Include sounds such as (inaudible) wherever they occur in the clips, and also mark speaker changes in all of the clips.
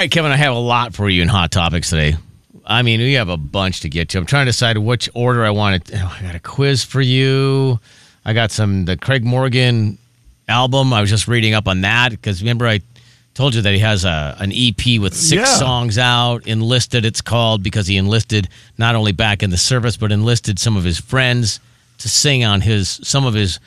Speaker 1: Hey, Kevin, I have a lot for you in Hot Topics today. I mean, we have a bunch to get to. I'm trying to decide which order I want it. Oh, I got a quiz for you. I got some the Craig Morgan album. I was just reading up on that because remember I told you that he has a an EP with six
Speaker 2: Yeah.
Speaker 1: songs out. Enlisted, it's called because he enlisted not only back in the service but enlisted some of his friends to sing on his some of his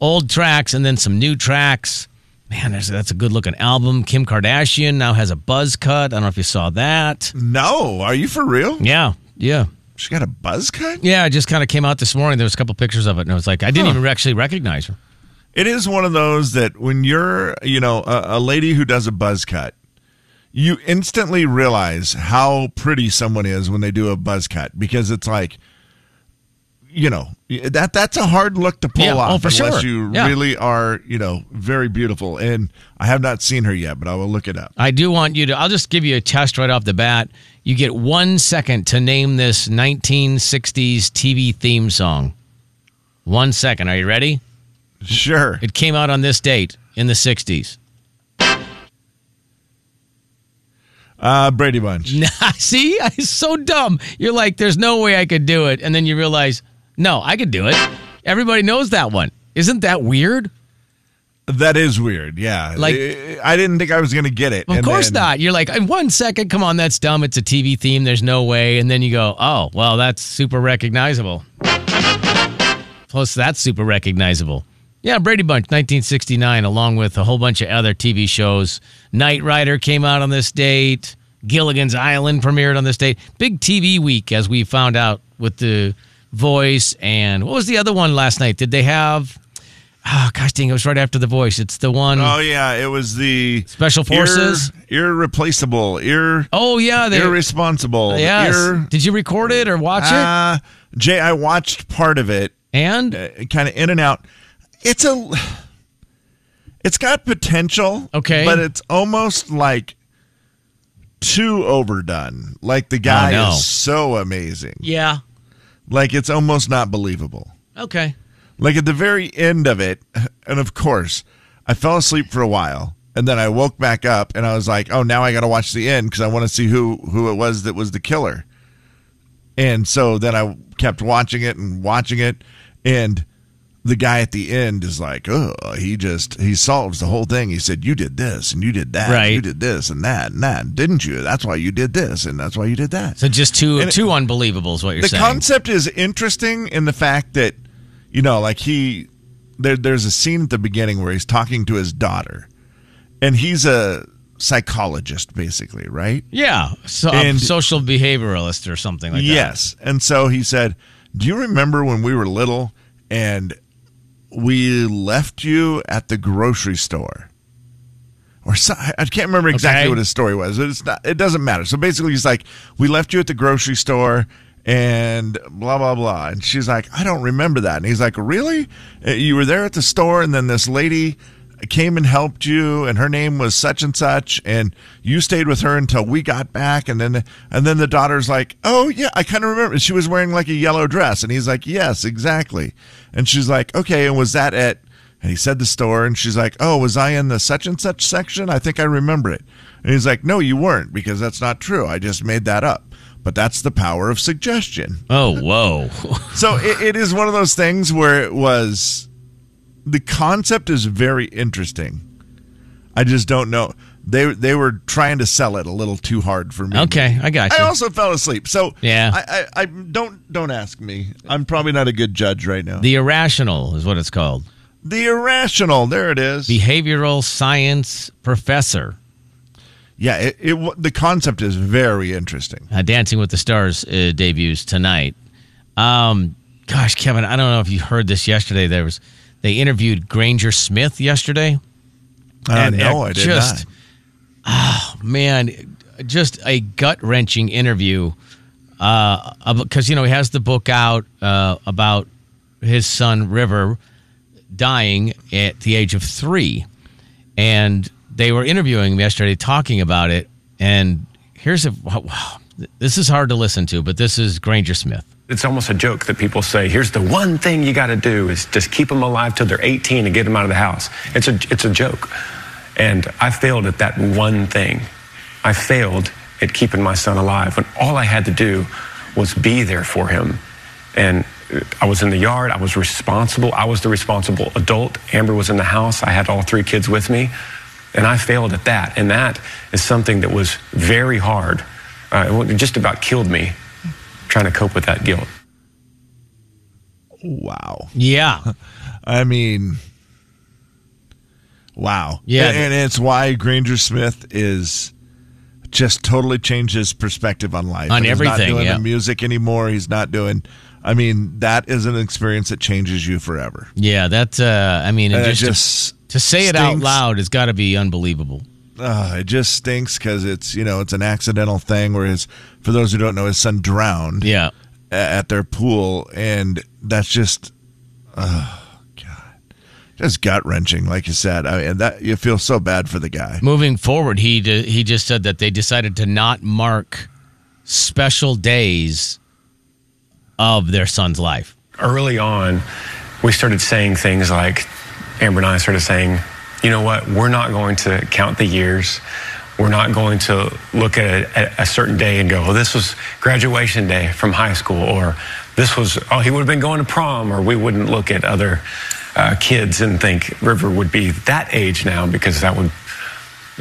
Speaker 1: old tracks and then some new tracks. Man, that's, that's a good looking album. Kim Kardashian now has a buzz cut. I don't know if you saw that.
Speaker 2: No, are you for real?
Speaker 1: Yeah, yeah.
Speaker 2: She got a buzz cut?
Speaker 1: Yeah, it just kind of came out this morning. There was a couple pictures of it, and I was like, I didn't
Speaker 2: Huh.
Speaker 1: even actually recognize her.
Speaker 2: It is one of those that when you're, you know, a, a lady who does a buzz cut, you instantly realize how pretty someone is when they do a buzz cut because it's like, you know, that that's a hard look to pull
Speaker 1: Yeah,
Speaker 2: off
Speaker 1: oh,
Speaker 2: unless
Speaker 1: sure.
Speaker 2: you
Speaker 1: Yeah.
Speaker 2: really are, you know, very beautiful. And I have not seen her yet, but I will look it up.
Speaker 1: I do want you to, I'll just give you a test right off the bat. You get one second to name this 1960s TV theme song. One second. Are you ready?
Speaker 2: Sure.
Speaker 1: It came out on this date in the 60s.
Speaker 2: Uh, Brady Bunch. Nah. (laughs)
Speaker 1: See, (laughs) it's so dumb. You're like, there's no way I could do it. And then you realize, no, I could do it. Everybody knows that one. Isn't that weird?
Speaker 2: That is weird. Yeah.
Speaker 1: Like-
Speaker 2: I didn't think I was going to get it.
Speaker 1: Of
Speaker 2: And
Speaker 1: course
Speaker 2: then-
Speaker 1: not. You're like, in one second, come on, that's dumb. It's a TV theme. There's no way. And then you go, oh, well, that's super recognizable. Plus, that's super recognizable. Yeah, Brady Bunch, 1969, along with a whole bunch of other TV shows. Knight Rider came out on this date. Gilligan's Island premiered on this date. Big TV week, as we found out with the voice. And what was the other one last night? Did they have? Oh, gosh dang, it was right after the voice. It's the one.
Speaker 2: Oh yeah, it was the
Speaker 1: Special Forces?
Speaker 2: ir- irreplaceable, ir,
Speaker 1: Oh, yeah. They,
Speaker 2: irresponsible.
Speaker 1: Yes.
Speaker 2: ir-
Speaker 1: Did you record it or watch it?
Speaker 2: Uh, Jay, I watched part of it,
Speaker 1: And
Speaker 2: uh, kind of in and out. It's a, it's got potential.
Speaker 1: Okay.
Speaker 2: but it's almost like too overdone. Like the guy
Speaker 1: Oh, no.
Speaker 2: is so amazing.
Speaker 1: yeah.
Speaker 2: Like it's almost not believable.
Speaker 1: Okay.
Speaker 2: Like at the very end of it, and of course, I fell asleep for a while, and then I woke back up, and I was like, "Oh, now I got to watch the end because I want to see who who it was that was the killer." And so then I kept watching it and watching it, and the guy at the end is like, "Oh, he just he solves the whole thing." He said, "You did this, and you did that,
Speaker 1: Right.
Speaker 2: you did this, and that, and that, didn't you? That's why you did this, and that's why you did that."
Speaker 1: So just two
Speaker 2: And it-
Speaker 1: unbelievable is what you're
Speaker 2: the
Speaker 1: saying.
Speaker 2: The concept is interesting in the fact that you know like he there, there's a scene at the beginning where he's talking to his daughter and he's a psychologist basically right
Speaker 1: yeah. So a
Speaker 2: And-
Speaker 1: social behavioralist or something like that.
Speaker 2: yes and so he said do you remember when we were little and we left you at the grocery store or so, I can't remember exactly
Speaker 1: Okay.
Speaker 2: what his story was. It's not. It doesn't matter. So basically, he's like, "We left you at the grocery store, and blah blah blah." And she's like, "I don't remember that." And he's like, "Really? Uh, You were there at the store, and then this lady came and helped you, and her name was such and such, and you stayed with her until we got back, and then and then the daughter's like, "Oh yeah, I kind of remember. She was wearing like a yellow dress," and he's like, "Yes, exactly." And she's like, "Okay, and was that at?" And he said the store, and she's like, "Oh, was I in the such and such section? I think I remember it." And he's like, "No, you weren't, because that's not true. I just made that up." But that's the power of suggestion.
Speaker 1: Oh, whoa. (laughs)
Speaker 2: So it, it is one of those things where it was the concept is very interesting. I just don't know. They they were trying to sell it a little too hard for me.
Speaker 1: okay, I got you.
Speaker 2: I also fell asleep. So
Speaker 1: Yeah.
Speaker 2: I, I, I don't don't ask me. I'm probably not a good judge right now.
Speaker 1: the irrational is what it's called.
Speaker 2: The irrational. There it is.
Speaker 1: Behavioral science professor.
Speaker 2: yeah, it, it the concept is very interesting.
Speaker 1: Uh, Dancing with the Stars uh, debuts tonight. Um, gosh, Kevin, I don't know if you heard this yesterday. There was they interviewed Granger Smith yesterday.
Speaker 2: Uh,
Speaker 1: And
Speaker 2: no, I did
Speaker 1: just-
Speaker 2: not.
Speaker 1: man, just a gut wrenching interview. Uh, because you know he has the book out uh, about his son River dying at the age of three, and they were interviewing him yesterday, talking about it. And here's a wow, this is hard to listen to, but this is Granger Smith.
Speaker 3: It's almost a joke that people say, here's the one thing you got to do is just keep them alive till they're 18 and get them out of the house. It's a, it's a joke. And I failed at that one thing. I failed at keeping my son alive when all I had to do was be there for him. And I was in the yard. I was responsible. I was the responsible adult. Amber was in the house. I had all three kids with me. And I failed at that. And that is something that was very hard. Uh, it just about killed me trying to cope with that guilt.
Speaker 2: Wow.
Speaker 1: Yeah. (laughs)
Speaker 2: I mean, wow.
Speaker 1: Yeah.
Speaker 2: And, and it's why Granger Smith is just totally changed his perspective on life.
Speaker 1: On
Speaker 2: He's
Speaker 1: everything,
Speaker 2: not doing
Speaker 1: yeah.
Speaker 2: the music anymore. He's not doing. I mean, that is an experience that changes you forever.
Speaker 1: Yeah, that's. Uh, I mean, it
Speaker 2: it
Speaker 1: just,
Speaker 2: just
Speaker 1: to, to say it out loud has got to be unbelievable.
Speaker 2: Uh, it just stinks because it's you know it's an accidental thing. Whereas for those who don't know, his son drowned.
Speaker 1: Yeah.
Speaker 2: a- at their pool, and that's just, oh god, just gut wrenching. Like you said, I mean, that you feel so bad for the guy.
Speaker 1: Moving forward, he d- he just said that they decided to not mark special days of their son's life.
Speaker 3: early on, we started saying things like, Amber and I started saying, you know what, we're not going to count the years. We're not going to look at a, a certain day and go, oh, this was graduation day from high school, or this was, oh, he would have been going to prom, or we wouldn't look at other uh, kids and think River would be that age now because that would,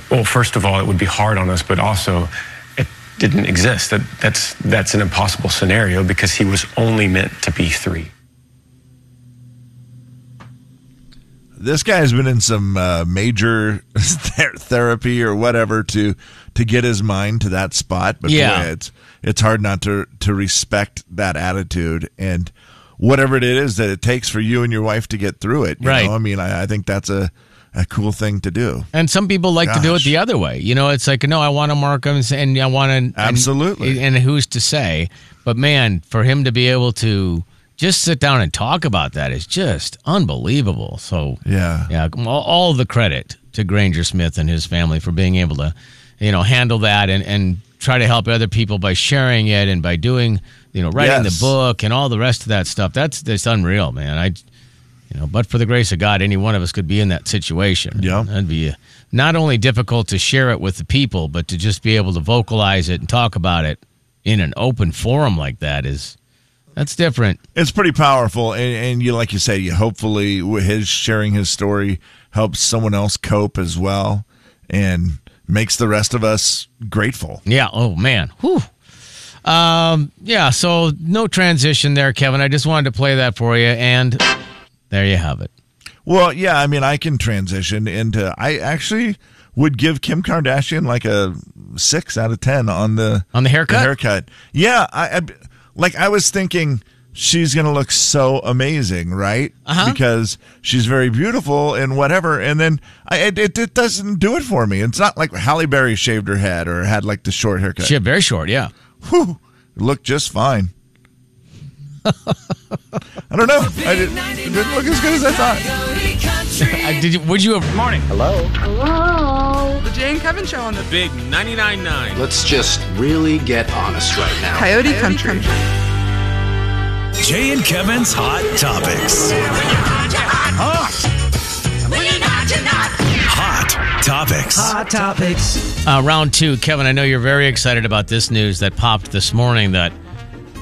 Speaker 3: well, first of all, it would be hard on us, but also it didn't exist. That, that's, that's an impossible scenario because he was only meant to be three.
Speaker 2: This guy's been in some uh, major (laughs) ther- therapy or whatever to to get his mind to that spot. But
Speaker 1: Yeah.
Speaker 2: boy, it's it's hard not to to respect that attitude and whatever it is that it takes for you and your wife to get through it. you
Speaker 1: Right.
Speaker 2: know? I mean, I, I think that's a a cool thing to do.
Speaker 1: And some people like to do it the other way. You know, it's like, no, I want to mark him and I want to.
Speaker 2: Absolutely.
Speaker 1: And, and who's to say? But man, for him to be able to just sit down and talk about that is just unbelievable. So,
Speaker 2: Yeah.
Speaker 1: yeah, all, all the credit to Granger Smith and his family for being able to, you know, handle that and, and try to help other people by sharing it and by doing, you know, writing
Speaker 2: Yes.
Speaker 1: the book and all the rest of that stuff. That's that's unreal, man. I, you know, but for the grace of God, any one of us could be in that situation.
Speaker 2: Yeah.
Speaker 1: that'd be uh, not only difficult to share it with the people, but to just be able to vocalize it and talk about it in an open forum like that is that's different.
Speaker 2: It's pretty powerful, and, and you like you say, you hopefully his sharing his story helps someone else cope as well, and makes the rest of us grateful.
Speaker 1: Yeah. Oh man. Whew. Um. Yeah. So no transition there, Kevin. I just wanted to play that for you, and there you have it.
Speaker 2: Well, yeah, I mean, I can transition into. I actually would give Kim Kardashian like a six out of ten on the
Speaker 1: On the haircut?
Speaker 2: haircut, yeah. I, I like. I was thinking she's gonna look so amazing, right?
Speaker 1: Uh-huh.
Speaker 2: Because she's very beautiful and whatever. And then I, it, it it doesn't do it for me. It's not like Halle Berry shaved her head or had like the short haircut.
Speaker 1: She had very short. Yeah.
Speaker 2: Whew, looked just fine. I don't know. I didn't, it didn't look as good as I thought.
Speaker 1: I, did you? Would you have? Morning.
Speaker 4: The Jay and Kevin Show on the
Speaker 5: Big 99.9.
Speaker 6: Let's just really get honest right now.
Speaker 4: Coyote, Country.
Speaker 7: Jay and Kevin's Hot Topics. Hot Hot Topics. Hot Topics.
Speaker 1: Uh, round two, Kevin. I know you're very excited about this news that popped this morning that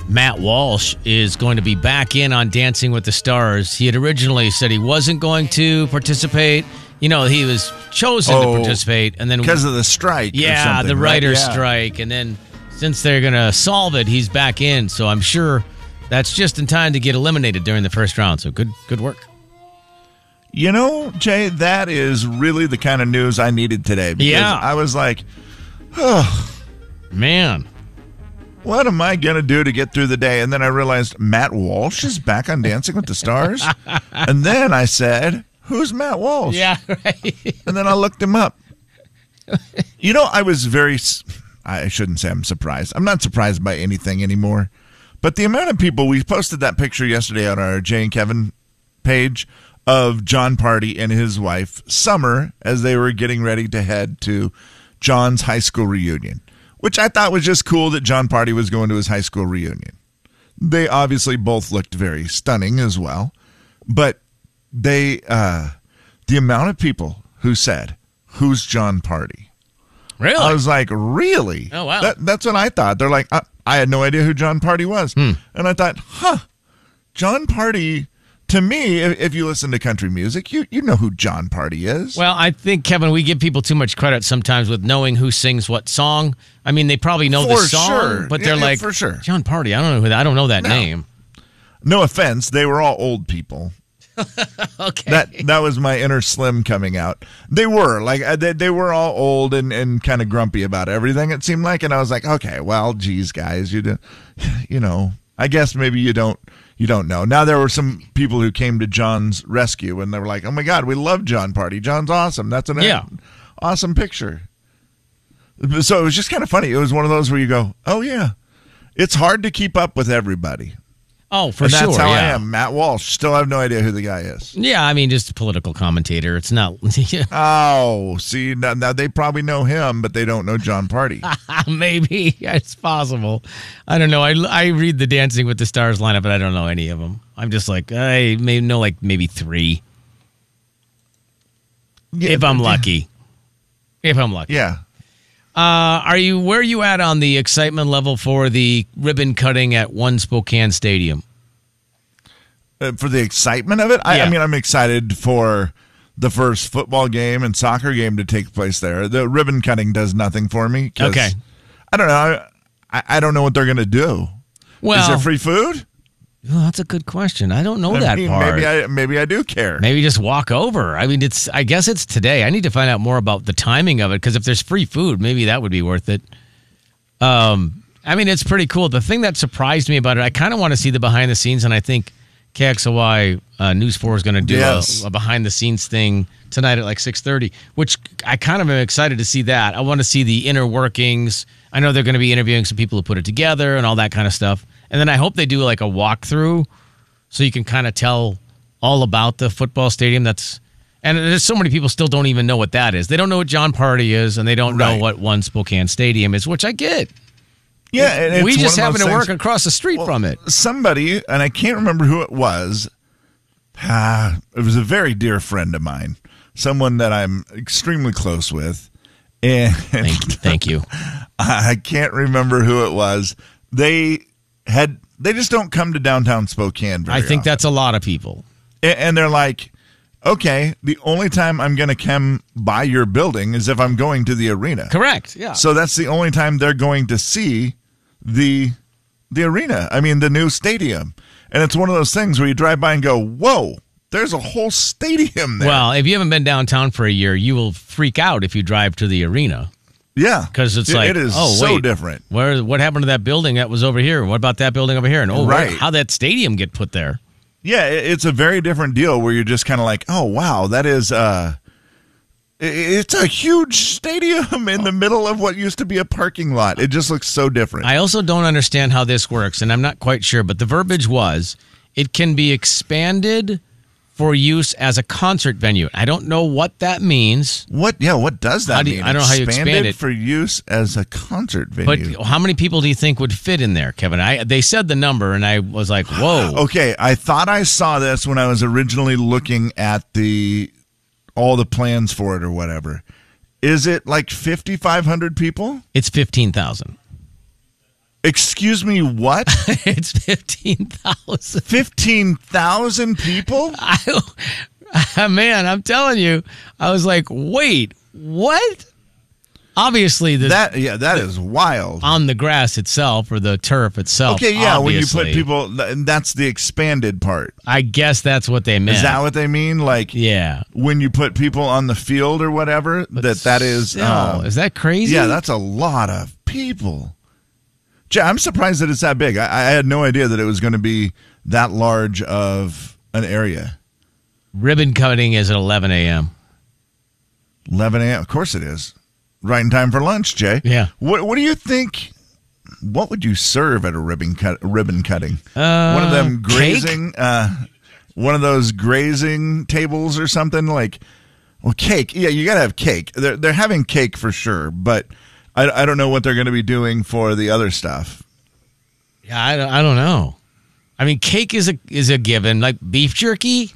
Speaker 1: Matt Walsh is going to be back in on Dancing with the Stars. He had originally said he wasn't going to participate. You know, he was chosen
Speaker 2: Oh,
Speaker 1: to participate, and then
Speaker 2: because of the strike.
Speaker 1: yeah, the
Speaker 2: right?
Speaker 1: writer's
Speaker 2: Yeah.
Speaker 1: strike, and then since they're going to solve it, he's back in. So I'm sure that's just in time to get eliminated during the first round. So good, good work.
Speaker 2: You know, Jay, that is really the kind of news I needed today. Because
Speaker 1: Yeah.
Speaker 2: I was like, oh
Speaker 1: Man,
Speaker 2: what am I going to do to get through the day? And then I realized Matt Walsh is back on Dancing with the Stars. (laughs) and then I said, who's Matt Walsh?
Speaker 1: yeah, (laughs) right.
Speaker 2: And then I looked him up. You know, I was very, I shouldn't say I'm surprised. I'm not surprised by anything anymore. But the amount of people, we posted that picture yesterday on our Jay and Kevin page of Jon Pardi and his wife, Summer, as they were getting ready to head to Jon's high school reunion, which I thought was just cool that Jon Pardi was going to his high school reunion. They obviously both looked very stunning as well. But they, uh, the amount of people who said, Who's Jon Pardi?
Speaker 1: Really?
Speaker 2: I was like, really?
Speaker 1: Oh, wow.
Speaker 2: That, that's what I thought. They're like, I, I had no idea who Jon Pardi was,
Speaker 1: Hmm.
Speaker 2: and I thought, huh, Jon Pardi. To me, if, you listen to country music, you you know who Jon Pardi is.
Speaker 1: Well, I think Kevin, we give people too much credit sometimes with knowing who sings what song. I mean, they probably know the song,
Speaker 2: sure.
Speaker 1: but they're
Speaker 2: yeah,
Speaker 1: like,
Speaker 2: for sure.
Speaker 1: Jon Pardi. I don't know who that. I don't know that name.
Speaker 2: no offense, they were all old people. (laughs)
Speaker 1: Okay.
Speaker 2: That that was my inner slim coming out. They were like uh, they, they were all old and, and kind of grumpy about everything. It seemed like, and I was like, okay, well, geez, guys, you do, (sighs) you know, I guess maybe you don't you don't know. Now there were some people who came to Jon's rescue and they were like, oh my god, we love Jon Pardi. Jon's awesome. That's an
Speaker 1: Yeah.
Speaker 2: awesome picture. So it was just kind of funny. It was one of those where you go, oh yeah, it's hard to keep up with everybody.
Speaker 1: Oh, for
Speaker 2: and
Speaker 1: sure.
Speaker 2: that's how I am. Matt Walsh. Still have no idea who the guy is.
Speaker 1: Yeah, I mean, just a political commentator. It's not. (laughs)
Speaker 2: Oh, see, now, now they probably know him, but they don't know Jon Pardi. (laughs)
Speaker 1: Maybe (laughs) it's possible. I don't know. I, I read the Dancing with the Stars lineup, but I don't know any of them. I'm just like I may know like maybe three if I'm lucky. If I'm lucky.
Speaker 2: Yeah.
Speaker 1: Uh, are you where are you at on the excitement level for the ribbon cutting at One Spokane Stadium?
Speaker 2: Uh, for the excitement of it, I, I mean, I'm excited for the first football game and soccer game to take place there. The ribbon cutting does nothing for me.
Speaker 1: Okay.
Speaker 2: I don't know. I, I don't know what they're going to do.
Speaker 1: Well,
Speaker 2: Is there free food?
Speaker 1: Well, that's a good question. I don't know
Speaker 2: I
Speaker 1: that
Speaker 2: mean,
Speaker 1: part.
Speaker 2: Maybe I maybe I do care.
Speaker 1: Maybe just walk over. I mean, it's. I guess it's today. I need to find out more about the timing of it because if there's free food, maybe that would be worth it. Um, I mean, it's pretty cool. The thing that surprised me about it, I kind of want to see the behind the scenes, and I think KXLY uh, News Four is going to do
Speaker 2: Yes.
Speaker 1: a, a behind the scenes thing tonight at like six thirty, which I kind of am excited to see that. I want to see the inner workings. I know they're going to be interviewing some people who put it together and all that kind of stuff, and then I hope they do like a walkthrough so you can kind of tell all about the football stadium. That's and there's so many people still don't even know what that is. They don't know what Jon Pardi is, and they don't know what One Spokane Stadium is, which I get.
Speaker 2: yeah,
Speaker 1: we just happen to work across the street from it.
Speaker 2: somebody, and I can't remember who it was. Ah, it was a very dear friend of mine, someone that I'm extremely close with, and
Speaker 1: Thank you. Thank you. (laughs)
Speaker 2: I can't remember who it was. They had they just don't come to downtown Spokane. Very
Speaker 1: I think
Speaker 2: often.
Speaker 1: that's a lot of people.
Speaker 2: And they're like, okay, the only time I'm going to come by your building is if I'm going to the arena.
Speaker 1: Correct. Yeah.
Speaker 2: So that's the only time they're going to see the the arena. I mean, the new stadium. And it's one of those things where you drive by and go, "Whoa, there's a whole stadium there."
Speaker 1: well, if you haven't been downtown for a year, you will freak out if you drive to the arena
Speaker 2: yeah,
Speaker 1: because it's
Speaker 2: It-
Speaker 1: like,
Speaker 2: it is
Speaker 1: oh,
Speaker 2: so
Speaker 1: wait,
Speaker 2: different.
Speaker 1: Where what happened to that building that was over here? What about that building over here? And oh,
Speaker 2: Right.
Speaker 1: how that stadium get put there?
Speaker 2: Yeah, it- it's a very different deal where you're just kind of like, "Oh, wow, that is uh it's a huge stadium in the middle of what used to be a parking lot. It just looks so different.
Speaker 1: I also don't understand how this works, and I'm not quite sure, but the verbiage was it can be expanded for use as a concert venue. I don't know what that means,
Speaker 2: what? Yeah, what does that
Speaker 1: How do you-
Speaker 2: mean?
Speaker 1: I don't know how you expand
Speaker 2: Expanded
Speaker 1: it.
Speaker 2: for use as a concert venue.
Speaker 1: but
Speaker 2: venue.
Speaker 1: how many people do you think would fit in there, Kevin? I they said the number, and I was like, (sighs) whoa.
Speaker 2: Okay, I thought I saw this when I was originally looking at the all the plans for it or whatever. Is it like 5500 people?
Speaker 1: It's 15,000.
Speaker 2: Excuse me, what? (laughs)
Speaker 1: it's 15,000.
Speaker 2: 15,000 people?
Speaker 1: I, man, I'm telling you, I was like, wait, what? Obviously, the,
Speaker 2: That yeah, that is wild.
Speaker 1: on the grass itself or the turf itself.
Speaker 2: Okay, yeah, when you put people that's the expanded part.
Speaker 1: I guess that's what they meant.
Speaker 2: Is that what they mean? Like
Speaker 1: yeah.
Speaker 2: when you put people on the field or whatever, that that is
Speaker 1: Still,
Speaker 2: um,
Speaker 1: is that crazy?
Speaker 2: Yeah, that's a lot of people. I'm surprised that it's that big. I, I had no idea that it was going to be that large of an area.
Speaker 1: ribbon cutting is at 11 a.m.
Speaker 2: 11 a.m. Of course it is. Right in time for lunch, Jay.
Speaker 1: Yeah.
Speaker 2: What What do you think? What would you serve at a ribbon cut ribbon cutting?
Speaker 1: Uh,
Speaker 2: one of them grazing, uh, one of those grazing tables or something like. Well, cake. Yeah, you got to have cake. They're they're having cake for sure, but I, I don't know what they're going to be doing for the other stuff.
Speaker 1: Yeah, I, don't- I don't know. I mean, cake is a is a given. Like beef jerky.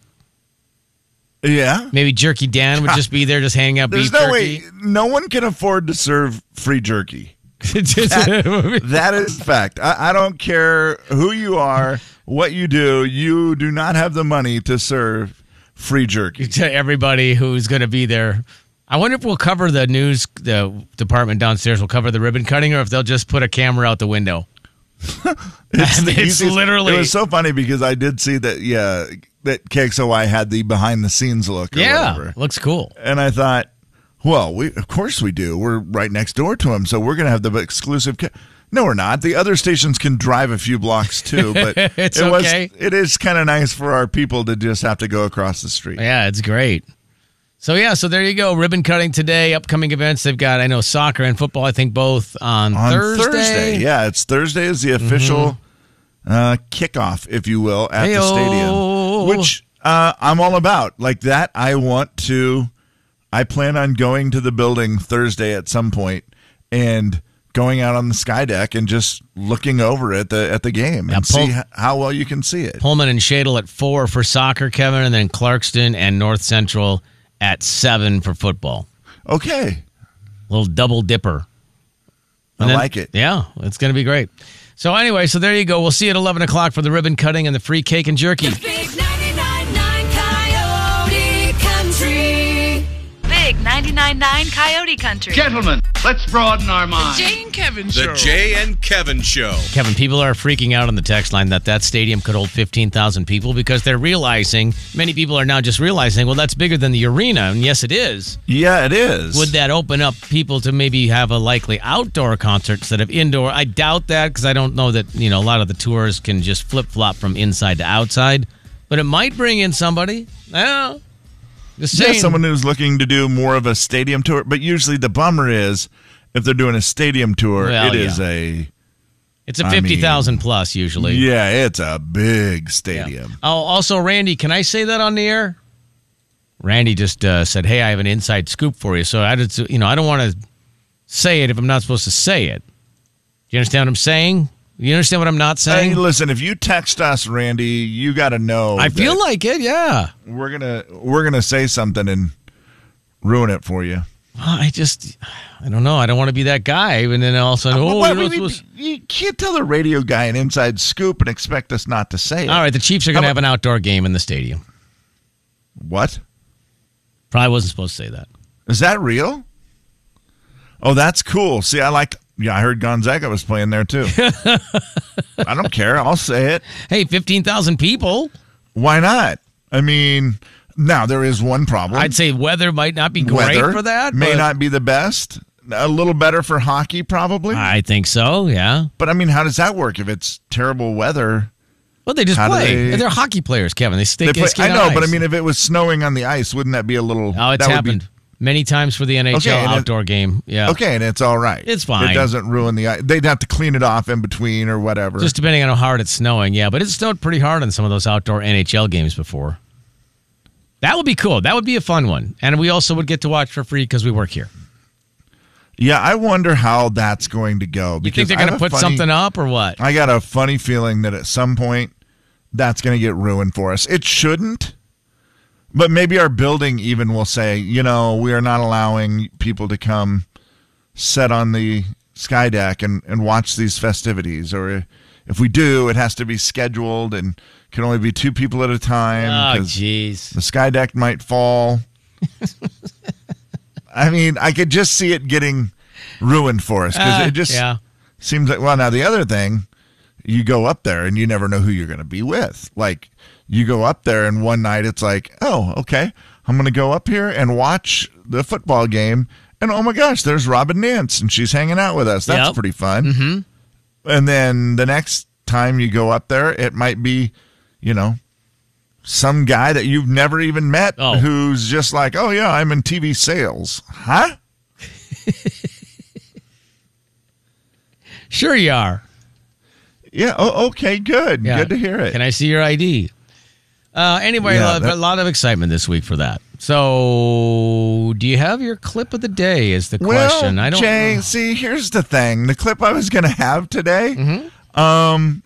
Speaker 2: Yeah.
Speaker 1: Maybe Jerky Dan would just be there, just hanging out
Speaker 2: There's
Speaker 1: beef
Speaker 2: no
Speaker 1: jerky.
Speaker 2: way. No one can afford to serve free jerky. (laughs) That is fact. I, I don't care who you are, what you do. You do not have the money to serve free jerky. (laughs)
Speaker 1: to everybody who's going to be there. I wonder if we'll cover the news the department downstairs. will cover the ribbon cutting, or if they'll just put a camera out the window. (laughs)
Speaker 2: It's, (laughs)
Speaker 1: It's literally-
Speaker 2: It was so funny because I did see that. Yeah, that KXLY had the behind the scenes look. Or
Speaker 1: Yeah,
Speaker 2: whatever.
Speaker 1: looks cool.
Speaker 2: And I thought, well, we of course we do. We're right next door to them, so we're going to have the exclusive. Ca- no, we're not. The other stations can drive a few blocks too, (laughs) but
Speaker 1: It's
Speaker 2: it was.
Speaker 1: okay.
Speaker 2: It is kind of nice for our people to just have to go across the street.
Speaker 1: Yeah, it's great. So yeah, so there you go. Ribbon cutting today. Upcoming events. They've got I know soccer and football. I think both on,
Speaker 2: on
Speaker 1: Thursday.
Speaker 2: Yeah, it's Thursday is the official uh, kickoff, if you will, at the stadium, which uh, I'm all about. Like that, I want to. I plan on going to the building Thursday at some point and going out on the sky deck and just looking over at the at the game
Speaker 1: Yeah,
Speaker 2: and see how well you can see it.
Speaker 1: Pullman and Shadle at four for soccer, Kevin, and then Clarkston and North Central at seven for football.
Speaker 2: Okay, A
Speaker 1: little double dipper.
Speaker 2: I
Speaker 1: then-
Speaker 2: like it.
Speaker 1: Yeah, it's going to be great. So anyway, so there you go. We'll see you at eleven o'clock for the ribbon cutting and the free cake and jerky.
Speaker 5: 99.9 Coyote Country.
Speaker 8: Gentlemen, let's broaden our minds.
Speaker 4: Jane Kevin
Speaker 7: The Jay and Kevin Show.
Speaker 1: Kevin, people are freaking out on the text line that that stadium could hold 15,000 people because they're realizing, many people are now just realizing, well, that's bigger than the arena. And yes, it is.
Speaker 2: yeah, it is.
Speaker 1: Would that open up people to maybe have a likely outdoor concert instead of indoor? I doubt that because I don't know that, you know, a lot of the tours can just flip flop from inside to outside. But it might bring in somebody. Yeah. Just
Speaker 2: Yeah, someone who's looking to do more of a stadium tour. But usually the bummer is if they're doing a stadium tour,
Speaker 1: Well,
Speaker 2: it is
Speaker 1: yeah.
Speaker 2: a
Speaker 1: it's a
Speaker 2: I
Speaker 1: 50,000 plus usually.
Speaker 2: yeah, it's a big
Speaker 1: Yeah.
Speaker 2: stadium.
Speaker 1: Oh, also, Randy, can I say that on the air? Randy just uh, said, "Hey, I have an inside scoop for you." So I just, you know, I don't want to say it if I'm not supposed to say it. Do you understand what I'm saying? You understand what I'm not saying?
Speaker 2: Hey, listen, if you text us, Randy, you got to know.
Speaker 1: I feel like it. Yeah.
Speaker 2: we're gonna we're gonna say something and ruin it for you.
Speaker 1: Well, I just, I don't know. I don't want to be that guy. And then all of a sudden, oh,
Speaker 2: Why
Speaker 1: you're not
Speaker 2: we-
Speaker 1: supposed-
Speaker 2: you can't tell the radio guy an inside scoop and expect us not to say it.
Speaker 1: All right, the Chiefs are going to have an outdoor game in the stadium.
Speaker 2: What
Speaker 1: Probably wasn't supposed to say that.
Speaker 2: is that real? Oh, that's cool. See, I liked. Yeah, I heard Gonzaga was playing there too. (laughs) I don't care. I'll say it.
Speaker 1: Hey, fifteen thousand people.
Speaker 2: Why not? I mean, now there is one problem.
Speaker 1: I'd say weather might not be great
Speaker 2: Weather
Speaker 1: for that.
Speaker 2: may
Speaker 1: but
Speaker 2: not be the best. A little better for hockey, probably.
Speaker 1: I think so. Yeah.
Speaker 2: But I mean, how does that work if it's terrible weather?
Speaker 1: Well, they just
Speaker 2: How
Speaker 1: play.
Speaker 2: they-
Speaker 1: They're hockey players, Kevin. They stay.
Speaker 2: They play, I know, but I mean, if it was snowing on the ice, wouldn't that be a little?
Speaker 1: Oh, it's
Speaker 2: that would be-
Speaker 1: happened many times for the NHL
Speaker 2: Okay, and it-
Speaker 1: outdoor game. Yeah.
Speaker 2: okay, and it's all right.
Speaker 1: It's fine.
Speaker 2: It doesn't ruin the. They'd have to clean it off in between or whatever.
Speaker 1: Just depending on how hard it's snowing. Yeah, but it's snowed pretty hard on some of those outdoor NHL games before. That would be cool. That would be a fun one. And we also would get to watch for free because we work here.
Speaker 2: yeah, I wonder how that's going to go.
Speaker 1: You
Speaker 2: Because
Speaker 1: think they're going to put
Speaker 2: funny-
Speaker 1: something up or what?
Speaker 2: I got a funny feeling that at some point that's going to get ruined for us. It shouldn't, but maybe our building even will say, you know, we are not allowing people to come set on the sky deck and, and watch these festivities. Or if we do, it has to be scheduled and can only be two people at a time.
Speaker 1: Oh, jeez.
Speaker 2: the sky deck might fall. (laughs) I mean, I could just see it getting ruined for us because
Speaker 1: Uh,
Speaker 2: it just
Speaker 1: yeah.
Speaker 2: seems like. Well, now the other thing, you go up there and you never know who you're going to be with. Like you go up there and one night it's like, oh, okay, I'm going to go up here and watch the football game, and oh my gosh, there's Robin Nance and she's hanging out with us. That's
Speaker 1: Yep.
Speaker 2: pretty fun. Mm-hmm. And then the next time you go up there, it might be, you know, some guy that you've never even met
Speaker 1: Oh.
Speaker 2: who's just like, oh yeah, I'm in TV sales, huh? (laughs)
Speaker 1: Sure you are.
Speaker 2: Yeah. Oh, okay. Good.
Speaker 1: Yeah.
Speaker 2: Good to hear it.
Speaker 1: Can I see your ID? Uh, anyway,
Speaker 2: Yeah,
Speaker 1: a, lot,
Speaker 2: that-
Speaker 1: a lot of excitement this week for that. So, do you have your clip of the day? Is the question.
Speaker 2: Well,
Speaker 1: I don't.
Speaker 2: Jay, see, here's the thing. The clip I was going to have today,
Speaker 1: Mm-hmm.
Speaker 2: um,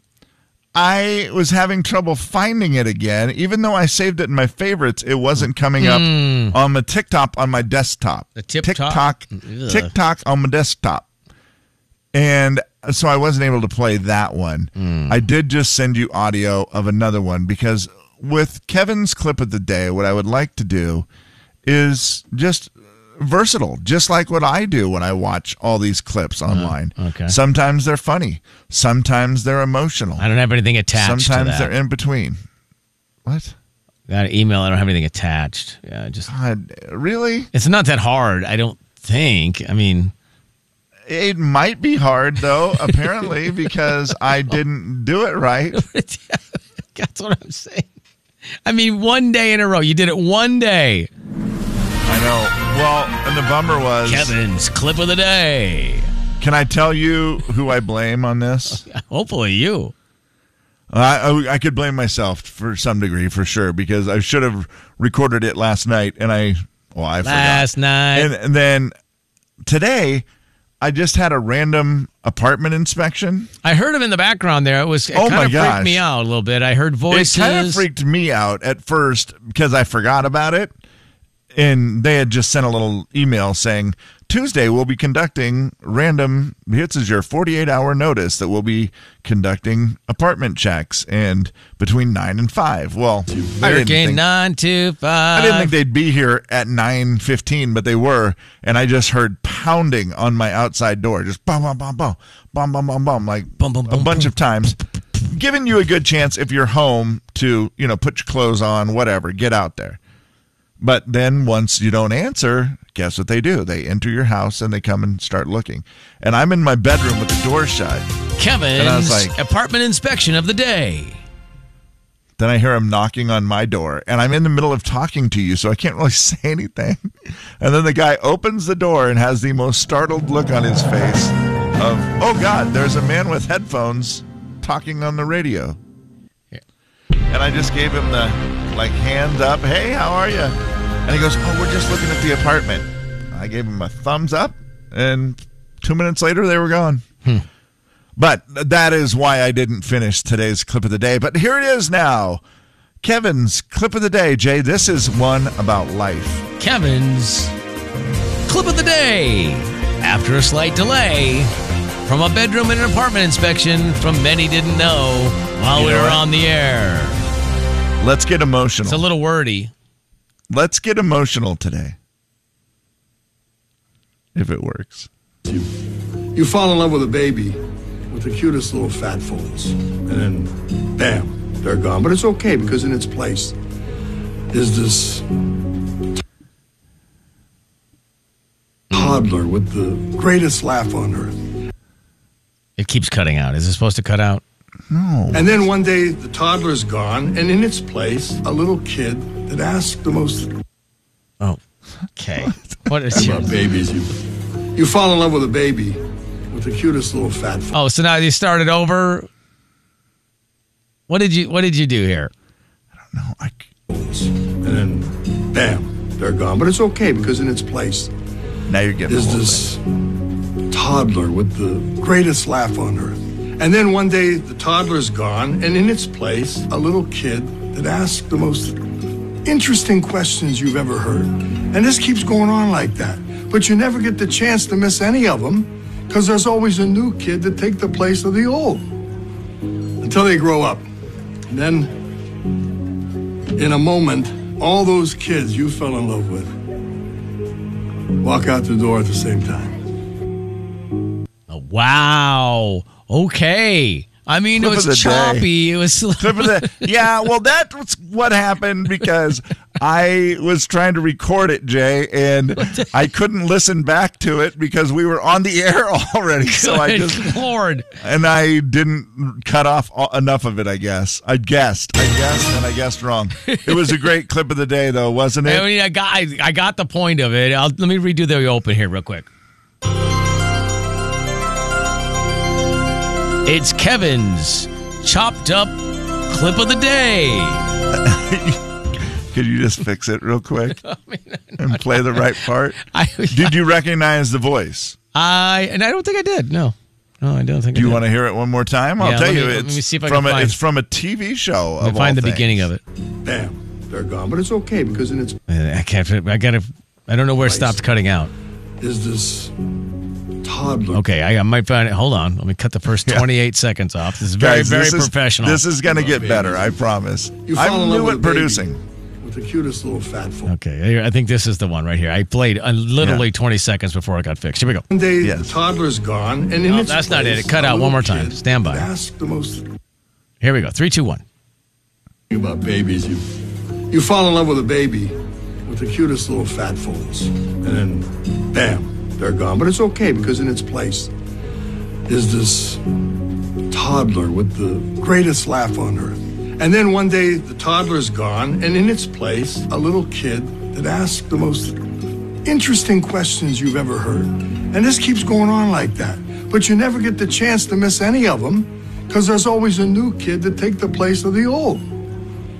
Speaker 2: I was having trouble finding it again. Even though I saved it in my favorites, it wasn't coming up on my TikTok on my desktop.
Speaker 1: The TikTok?
Speaker 2: TikTok,
Speaker 1: Ugh.
Speaker 2: TikTok on my desktop. And so I wasn't able to play that one. I did just send you audio of another one because with Kevin's clip of the day, what I would like to do is just versatile, just like what I do when I watch all these clips uh-huh. online.
Speaker 1: okay.
Speaker 2: Sometimes they're funny, sometimes they're emotional,
Speaker 1: I don't have anything attached
Speaker 2: sometimes they're in between. What?
Speaker 1: Got an email. I don't have anything attached. Yeah, just
Speaker 2: God, really?
Speaker 1: it's not that hard. I don't think. I mean,
Speaker 2: It might be hard though, (laughs) apparently, because I didn't do it right. (laughs)
Speaker 1: that's what I'm saying. I mean, one day in a row. You did it one day.
Speaker 2: I know. Well, and the bummer was
Speaker 1: Kevin's clip of the day.
Speaker 2: Can I tell you who I blame on this? (laughs)
Speaker 1: Hopefully, you.
Speaker 2: I, I I could blame myself for some degree for sure because I should have recorded it last night and I well I forgot.
Speaker 1: Last
Speaker 2: forgot.
Speaker 1: night.
Speaker 2: and, and then today I just had a random apartment inspection.
Speaker 1: I heard him in the background there. It was it
Speaker 2: Oh my
Speaker 1: of freaked
Speaker 2: gosh.
Speaker 1: me out a little bit. I heard voices.
Speaker 2: It kind of freaked me out at first because I forgot about it. And they had just sent a little email saying, Tuesday we'll be conducting random, this is your 48 hour notice that we'll be conducting apartment checks and between 9 and 5. Well, I didn't, think,
Speaker 1: nine two five.
Speaker 2: I didn't think they'd be here at 9.15, but they were. And I just heard pounding on my outside door, just bum, bum, bum, bum, bum, bum, bum, bum, like
Speaker 1: Bum, bum,
Speaker 2: a bunch
Speaker 1: bum.
Speaker 2: of times giving you a good chance if you're home to you know put your clothes on whatever get out there but then once you don't answer guess what they do? They enter your house and they come and start looking. And i'm in my bedroom with the door shut.
Speaker 1: Kevin's
Speaker 2: And I was like-
Speaker 1: apartment inspection of the day.
Speaker 2: then i hear him knocking on my door and i'm in the middle of talking to you so i can't really (laughs) say anything. And then the guy opens the door and has the most startled look on his face of oh god there's a man with headphones talking on the radio And I just gave him the like hands up, hey, how are you? And he goes, oh, we're just looking at the apartment. I gave him a thumbs up, and two minutes later, they were gone. Hmm. But that is why I didn't finish today's clip of the day. But here it is now. Kevin's clip of the day, Jay. This is one about life.
Speaker 1: Kevin's clip of the day. After a slight delay from a bedroom and an apartment inspection from many didn't know while
Speaker 2: You
Speaker 1: we
Speaker 2: know
Speaker 1: were
Speaker 2: what?
Speaker 1: on the air.
Speaker 2: Let's get emotional.
Speaker 1: It's a little wordy.
Speaker 2: Let's get emotional today. If it works.
Speaker 9: You fall in love with a baby with the cutest little fat folds, and then, bam, they're gone. But it's okay because in its place is this toddler with the greatest laugh on earth.
Speaker 1: It keeps cutting out. Is it supposed to cut out?
Speaker 2: No.
Speaker 9: And then one day the toddler's gone, and in its place, a little kid that asks the most
Speaker 1: Oh, okay. (laughs) What is your?
Speaker 9: about babies. You, you fall in love with a baby with the cutest little fat folds.
Speaker 1: Oh, so now you started over. What did you What did you do here?
Speaker 2: I don't know. I,
Speaker 9: and then bam, they're gone. But it's okay because in its place
Speaker 2: now you're getting
Speaker 9: is
Speaker 2: the whole
Speaker 9: this toddler with the greatest laugh on earth. And then one day the toddler's gone, and in its place, a little kid that asks the most interesting questions you've ever heard. And this keeps going on like that. But you never get the chance to miss any of them because there's always a new kid to take the place of the old until they grow up. And then, in a moment, all those kids you fell in love with walk out the door at the same time.
Speaker 1: Oh, wow. Okay. I mean,
Speaker 2: Clip
Speaker 1: it was
Speaker 2: day.
Speaker 1: choppy. It was.
Speaker 2: the yeah well that's what happened because i was trying to record it jay and i couldn't listen back to it because we were on the (laughs) air already so i just
Speaker 1: Lord.
Speaker 2: and i didn't cut off enough of it i guess i guessed i guessed and i guessed wrong it was a great clip of the day though wasn't it?
Speaker 1: I mean, I got, I, I got the point of it. I'll, let me redo the open here real quick. It's Kevin's chopped up clip of the day. (laughs)
Speaker 2: could you just fix it real quick (laughs) and play the right part (laughs)
Speaker 1: I,
Speaker 2: did you recognize the voice
Speaker 1: I, and I don't think I did. No. No, I don't think. I did.
Speaker 2: Do
Speaker 1: I
Speaker 2: you
Speaker 1: did.
Speaker 2: want to hear it one more time? I'll
Speaker 1: Yeah,
Speaker 2: tell
Speaker 1: let
Speaker 2: you,
Speaker 1: me- let
Speaker 2: it's
Speaker 1: me see if I
Speaker 2: from
Speaker 1: can
Speaker 2: a,
Speaker 1: find-
Speaker 2: it's from a TV show.
Speaker 1: Let me
Speaker 2: of
Speaker 1: find
Speaker 2: all
Speaker 1: the beginning of it.
Speaker 9: Bam, they're gone. But it's okay because in its
Speaker 1: I can't. I gotta. I don't know where it stopped cutting out.
Speaker 9: is this toddler.
Speaker 1: Okay, I, I might find it. Hold on. Let me cut the first (laughs) 28 seconds off. This is very,
Speaker 2: Guys,
Speaker 1: very
Speaker 2: this is-
Speaker 1: professional.
Speaker 2: this is going to get better, I promise.
Speaker 9: You
Speaker 2: I'm
Speaker 9: fall in love
Speaker 2: new
Speaker 9: with
Speaker 2: at
Speaker 9: a baby
Speaker 2: producing.
Speaker 9: with the cutest little fat fool.
Speaker 1: okay, I think this is the one right here. I played uh, literally 20 seconds before it got fixed. Here we go.
Speaker 9: One day
Speaker 2: Yes.
Speaker 9: the toddler's gone, and in
Speaker 1: No,
Speaker 9: its
Speaker 1: that's not
Speaker 9: place,
Speaker 1: it. It cut out one more time. Stand by.
Speaker 9: Ask the most
Speaker 1: Here we go. Three, two, one.
Speaker 9: about babies. You you fall in love with a baby with the cutest little fat folds, and then bam, they're gone. But it's okay because in its place is this toddler with the greatest laugh on earth. And then one day the toddler's gone, and in its place a little kid that asks the most interesting questions you've ever heard. And this keeps going on like that. But you never get the chance to miss any of them because there's always a new kid to take the place of the old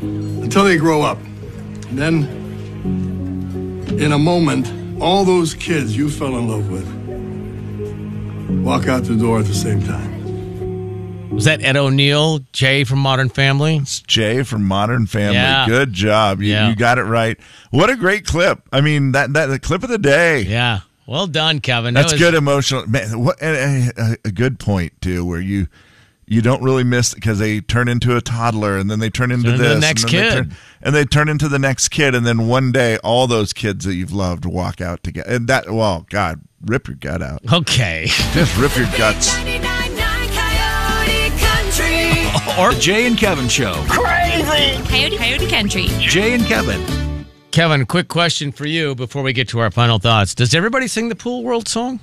Speaker 9: until they grow up. And then, in a moment, all those kids you fell in love with walk out the door at the same time.
Speaker 1: Was that Ed O'Neill, Jay from Modern Family?
Speaker 2: It's Jay from Modern Family.
Speaker 1: Yeah.
Speaker 2: Good job. You,
Speaker 1: Yeah.
Speaker 2: you got it right. What a great clip. I mean, that, that the clip of the day.
Speaker 1: Yeah. Well done, Kevin. That
Speaker 2: That's
Speaker 1: was-
Speaker 2: good emotional. Man, what a, a, a good point too, where you you don't really miss because they turn into a toddler and then they turn into
Speaker 1: Turn into
Speaker 2: this
Speaker 1: the next
Speaker 2: and then they
Speaker 1: kid.
Speaker 2: turn- and they turn into the next kid, and then one day all those kids that you've loved walk out together. And that, well, God, rip your gut out.
Speaker 1: Okay. (laughs)
Speaker 2: Just rip your guts. (laughs)
Speaker 5: 99.9
Speaker 7: Or Jay and Kevin Show. CRAZY!
Speaker 10: Coyote, Coyote Country.
Speaker 7: Jay and Kevin.
Speaker 1: Kevin, quick question for you before we get to our final thoughts. Does everybody sing the Pool World song?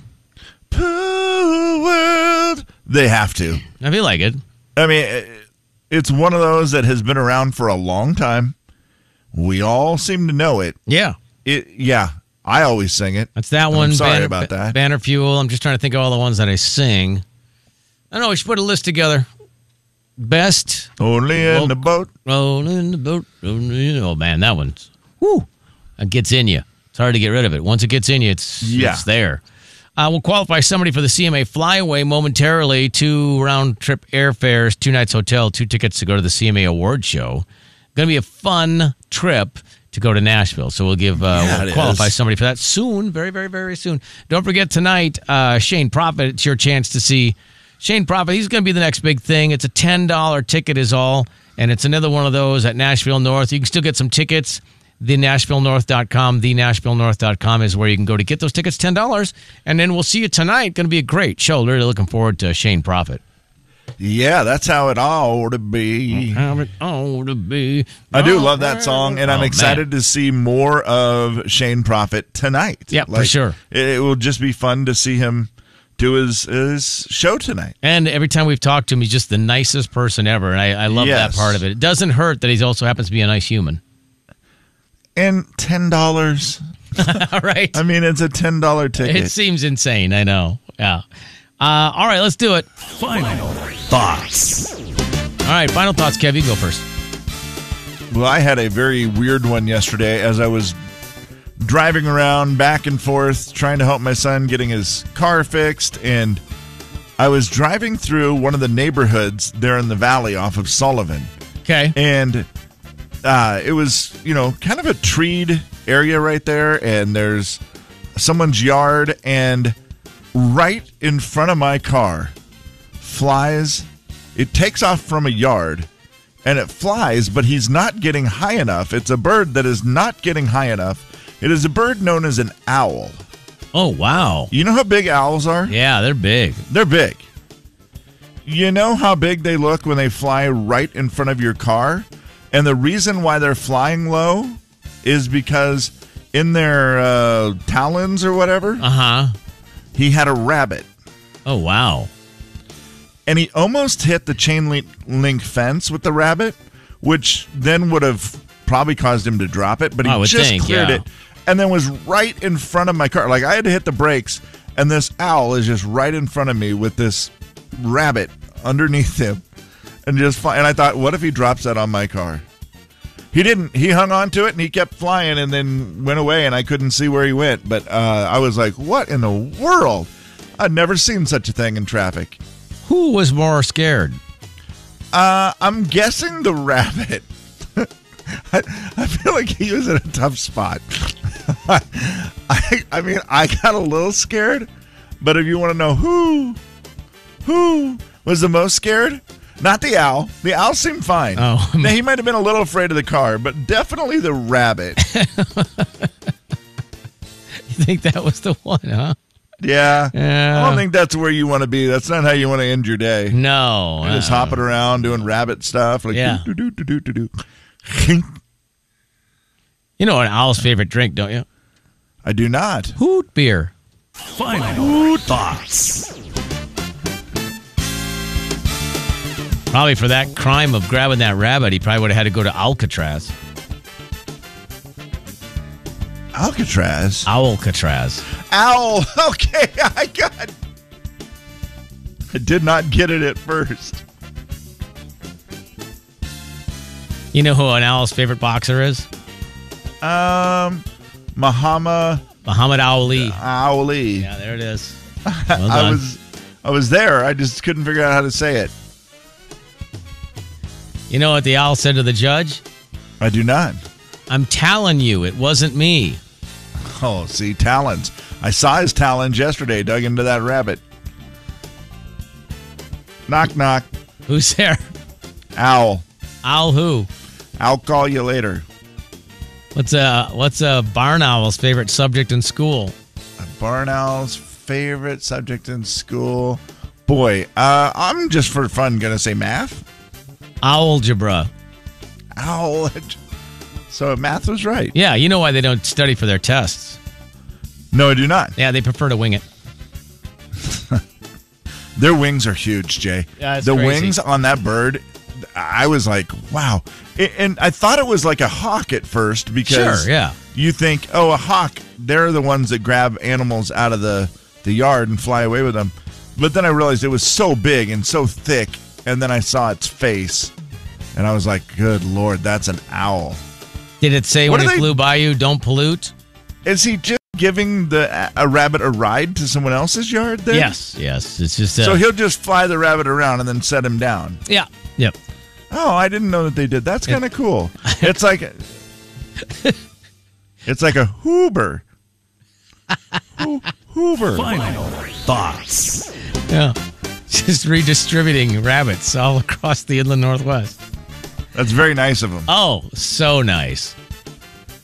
Speaker 2: Pool world. They have to.
Speaker 1: I feel like it.
Speaker 2: I mean, it's one of those that has been around for a long time. We all seem to know it.
Speaker 1: Yeah.
Speaker 2: It, yeah. I always sing it.
Speaker 1: That's that one.
Speaker 2: I'm sorry
Speaker 1: Banner,
Speaker 2: about that.
Speaker 1: Banner Fuel. I'm just trying to think of all the ones that I sing. I don't know. We should put a list together. Best
Speaker 2: Only in
Speaker 1: Well-
Speaker 2: the boat.
Speaker 1: Only in the boat. Oh man, that one's whoo. It gets in you. It's hard to get rid of it. Once it gets in you, it's
Speaker 2: Yeah.
Speaker 1: it's there. Uh, we'll qualify somebody for the CMA flyaway momentarily. Two round trip airfares, two nights hotel, two tickets to go to the CMA award show. Going to be a fun trip to go to Nashville. So we'll give uh,
Speaker 2: Yeah,
Speaker 1: we'll qualify
Speaker 2: is.
Speaker 1: somebody for that soon, very very very soon. Don't forget tonight, uh, Shane Profitt. It's your chance to see Shane Profitt. He's going to be the next big thing. It's a ten dollar ticket is all, and it's another one of those at Nashville North. You can still get some tickets. TheNashvilleNorth.com. TheNashvilleNorth.com is where you can go to get those tickets. Ten dollars, and then we'll see you tonight. Going to be a great show. Really looking forward to Shane Profitt.
Speaker 2: Yeah, that's how it ought to be.
Speaker 1: How it ought to be.
Speaker 2: I do love that song, and I'm
Speaker 1: Oh, man.
Speaker 2: excited to see more of Shane Profitt tonight.
Speaker 1: Yeah, for sure.
Speaker 2: It, it will just be fun to see him do his his show tonight.
Speaker 1: And every time we've talked to him, he's just the nicest person ever. And I, I love
Speaker 2: Yes.
Speaker 1: that part of it. It doesn't hurt that he also happens to be a nice human.
Speaker 2: And ten dollars. (laughs)
Speaker 1: All right.
Speaker 2: I mean, it's a ten dollar ticket.
Speaker 1: It seems insane. I know. Yeah. Uh, all right, let's do it.
Speaker 7: Final thoughts.
Speaker 1: All right, final thoughts, Kev. You go first.
Speaker 2: Well, I had a very weird one yesterday as I was driving around back and forth trying to help my son getting his car fixed and I was driving through one of the neighborhoods there in the valley off of Sullivan
Speaker 1: Okay.
Speaker 2: and uh, it was you know kind of a treed area right there and there's someone's yard and right in front of my car flies it takes off from a yard and it flies but he's not getting high enough. It's a bird that is not getting high enough. It is a bird known as an owl.
Speaker 1: Oh, wow.
Speaker 2: you know how big owls are?
Speaker 1: Yeah, they're big.
Speaker 2: they're big. You know how big they look when they fly right in front of your car and the reason why they're flying low is because in their uh, talons or whatever
Speaker 1: Uh huh.
Speaker 2: he had a rabbit
Speaker 1: Oh, wow.
Speaker 2: and he almost hit the chain link, link fence with the rabbit, which then would have probably caused him to drop it. But he just
Speaker 1: think,
Speaker 2: cleared
Speaker 1: yeah.
Speaker 2: it, and then was right in front of my car. Like I had to hit the brakes, and this owl is just right in front of me with this rabbit underneath him, and just fly. And I thought, what if he drops that on my car? He didn't. He hung on to it and he kept flying, and then went away, and I couldn't see where he went. But uh, I was like, what in the world? I'd never seen such a thing in traffic.
Speaker 1: Who was more scared?
Speaker 2: Uh, I'm guessing the rabbit. (laughs) I, I feel like he was in a tough spot. (laughs) I, I mean, I got a little scared, but if you want to know who, who was the most scared? Not the owl. The owl seemed fine.
Speaker 1: Oh. (laughs)
Speaker 2: now, he might have been a little afraid of the car, but definitely the rabbit. (laughs)
Speaker 1: You think that was the one, huh?
Speaker 2: Yeah.
Speaker 1: Yeah.
Speaker 2: I don't think that's where you want to be. That's not how you want to end your day.
Speaker 1: No.
Speaker 2: You're just
Speaker 1: uh-uh.
Speaker 2: hopping around doing rabbit stuff. Like,
Speaker 1: Yeah.
Speaker 2: do, do, do, do, do, do, do. (laughs)
Speaker 1: You know an owl's favorite drink, don't you?
Speaker 2: I do not.
Speaker 1: Hoot beer.
Speaker 7: Final hoot thoughts.
Speaker 1: Probably for that crime of grabbing that rabbit, he probably would have had to go to Alcatraz.
Speaker 2: Alcatraz.
Speaker 1: Alcatraz.
Speaker 2: Owl. (laughs) Okay, I got. I did not get it at first.
Speaker 1: You know who an owl's favorite boxer is?
Speaker 2: Um, Muhammad
Speaker 1: Muhammad Ali.
Speaker 2: Ali.
Speaker 1: Yeah, there it is. (laughs)
Speaker 2: I was, I was there. I just couldn't figure out how to say it.
Speaker 1: You know what the owl said to the judge?
Speaker 2: I do not.
Speaker 1: I'm telling you, it wasn't me.
Speaker 2: Oh, see, talons. I saw his talons yesterday. Dug into that rabbit. Knock, knock.
Speaker 1: Who's there?
Speaker 2: Owl.
Speaker 1: Owl who?
Speaker 2: I'll call you later.
Speaker 1: What's a what's a barn owl's favorite subject in school?
Speaker 2: A barn owl's favorite subject in school. Boy, uh, I'm just for fun gonna say math.
Speaker 1: Algebra.
Speaker 2: Owl. So math was right.
Speaker 1: Yeah, you know why they don't study for their tests.
Speaker 2: No, I do not.
Speaker 1: Yeah, they prefer to wing it. (laughs)
Speaker 2: Their wings are huge, Jay.
Speaker 1: Yeah,
Speaker 2: the
Speaker 1: crazy.
Speaker 2: wings on that bird, I was like, wow. And I thought it was like a hawk at first because
Speaker 1: Sure, yeah.
Speaker 2: you think, oh, a hawk, they're the ones that grab animals out of the, the yard and fly away with them. But then I realized it was so big and so thick. And then I saw its face and I was like, good Lord, that's an owl.
Speaker 1: Did it say
Speaker 2: What
Speaker 1: when
Speaker 2: are
Speaker 1: it
Speaker 2: they-
Speaker 1: flew by you, don't pollute?
Speaker 2: Is he just giving the a rabbit a ride to someone else's yard then?
Speaker 1: Yes, yes. It's just uh,
Speaker 2: So he'll just fly the rabbit around and then set him down.
Speaker 1: Yeah. Yep.
Speaker 2: Oh, I didn't know that they did. That's kind of cool. It's like (laughs) it's like a Hoover. Ho- Hoover.
Speaker 7: Final thoughts.
Speaker 1: Yeah. (laughs) Just redistributing rabbits all across the inland northwest.
Speaker 2: That's very nice of him.
Speaker 1: Oh, so nice.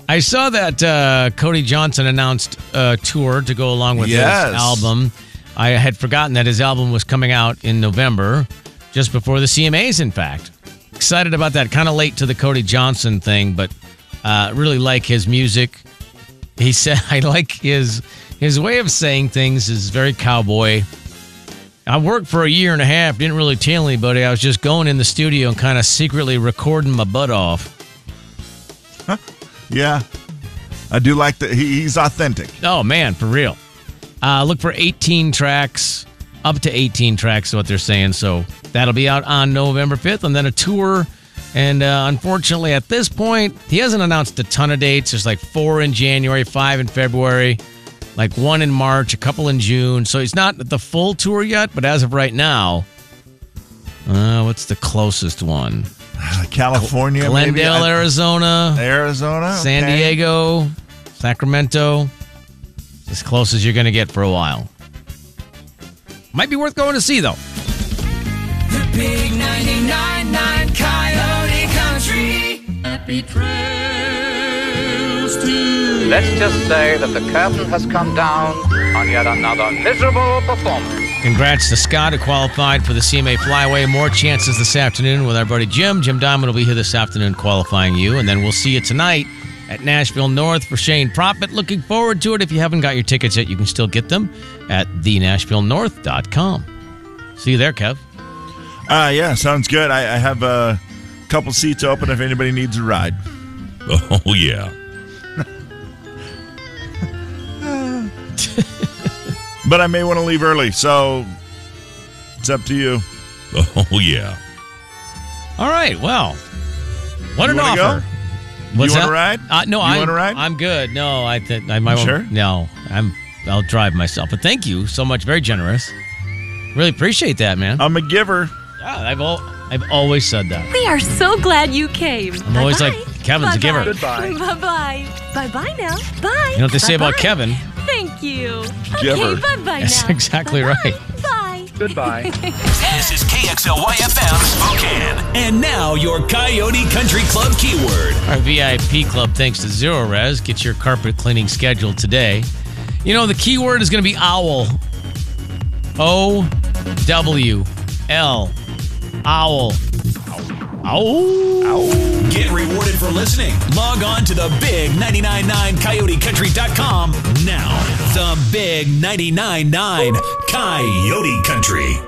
Speaker 1: I saw that uh, Cody Johnson announced a tour to go along with
Speaker 2: Yes.
Speaker 1: his album. I had forgotten that his album was coming out in November, just before the CMAs, in fact. Excited about that. Kind of late to the Cody Johnson thing, but uh, really like his music. He said, (laughs) I like his his way of saying things is very cowboy. I worked for a year and a half, didn't really tell anybody. I was just going in the studio and kind of secretly recording my butt off. Huh.
Speaker 2: Yeah. I do like that. He, he's authentic.
Speaker 1: Oh man, for real. Uh, look for 18 tracks, up to 18 tracks, is what they're saying. So that'll be out on November 5th, and then a tour. And uh, unfortunately, at this point, he hasn't announced a ton of dates. There's like four in January, five in February, like one in March, a couple in June. So he's not the full tour yet, but as of right now, uh, what's the closest one?
Speaker 2: California.
Speaker 1: Glendale,
Speaker 2: I-
Speaker 1: Arizona.
Speaker 2: Arizona,
Speaker 1: San
Speaker 2: okay.
Speaker 1: Diego, Sacramento. As close as you're going to get for a while. Might be worth going to see, though.
Speaker 5: The big 99.9 Coyote Country. Happy trails to
Speaker 8: Let's just say that the curtain has come down on yet another miserable performance.
Speaker 1: Congrats to Scott, who qualified for the CMA Flyway. More chances this afternoon with our buddy Jim. Jim Diamond will be here this afternoon qualifying you. And then we'll see you tonight at Nashville North for Shane Profitt. Looking forward to it. If you haven't got your tickets yet, you can still get them at thenashvillenorth.com. See you there, Kev.
Speaker 2: Uh, yeah, sounds good. I, I have a couple seats open if anybody needs a ride. (laughs)
Speaker 7: Oh, yeah.
Speaker 2: But I may want to leave early, so it's up to you. (laughs)
Speaker 7: Oh, yeah.
Speaker 1: All right. Well, what
Speaker 2: You
Speaker 1: an
Speaker 2: wanna
Speaker 1: offer.
Speaker 2: You wanna ride?
Speaker 1: Uh, no,
Speaker 2: You
Speaker 1: I'm,
Speaker 2: wanna ride?
Speaker 1: I'm good. No, I think I might.
Speaker 2: You sure?
Speaker 1: No, I'm. I'll drive myself. But thank you so much. Very generous. Really appreciate that, man.
Speaker 2: I'm a giver.
Speaker 1: Yeah, I've al- I've always said that.
Speaker 11: We are so glad you came.
Speaker 1: I'm always like, Kevin's a giver. Goodbye.
Speaker 11: Bye bye. Bye bye now. Bye.
Speaker 1: You know what they say about
Speaker 11: Bye-bye.
Speaker 1: Kevin?
Speaker 11: Thank you.
Speaker 1: Giver.
Speaker 11: Okay, bye bye
Speaker 1: That's
Speaker 11: now.
Speaker 1: exactly right.
Speaker 11: Bye.
Speaker 8: Goodbye. (laughs)
Speaker 12: This is KXLY FM Spokane. And now your Coyote Country Club keyword.
Speaker 1: Our VIP club, thanks to Zerorez, get your carpet cleaning scheduled today. You know, the keyword is going to be owl. O W L. Owl. Owl.
Speaker 12: Get rewarded for listening. Log on to the big 999coyotecountry.com now. The big 999 Coyote Country.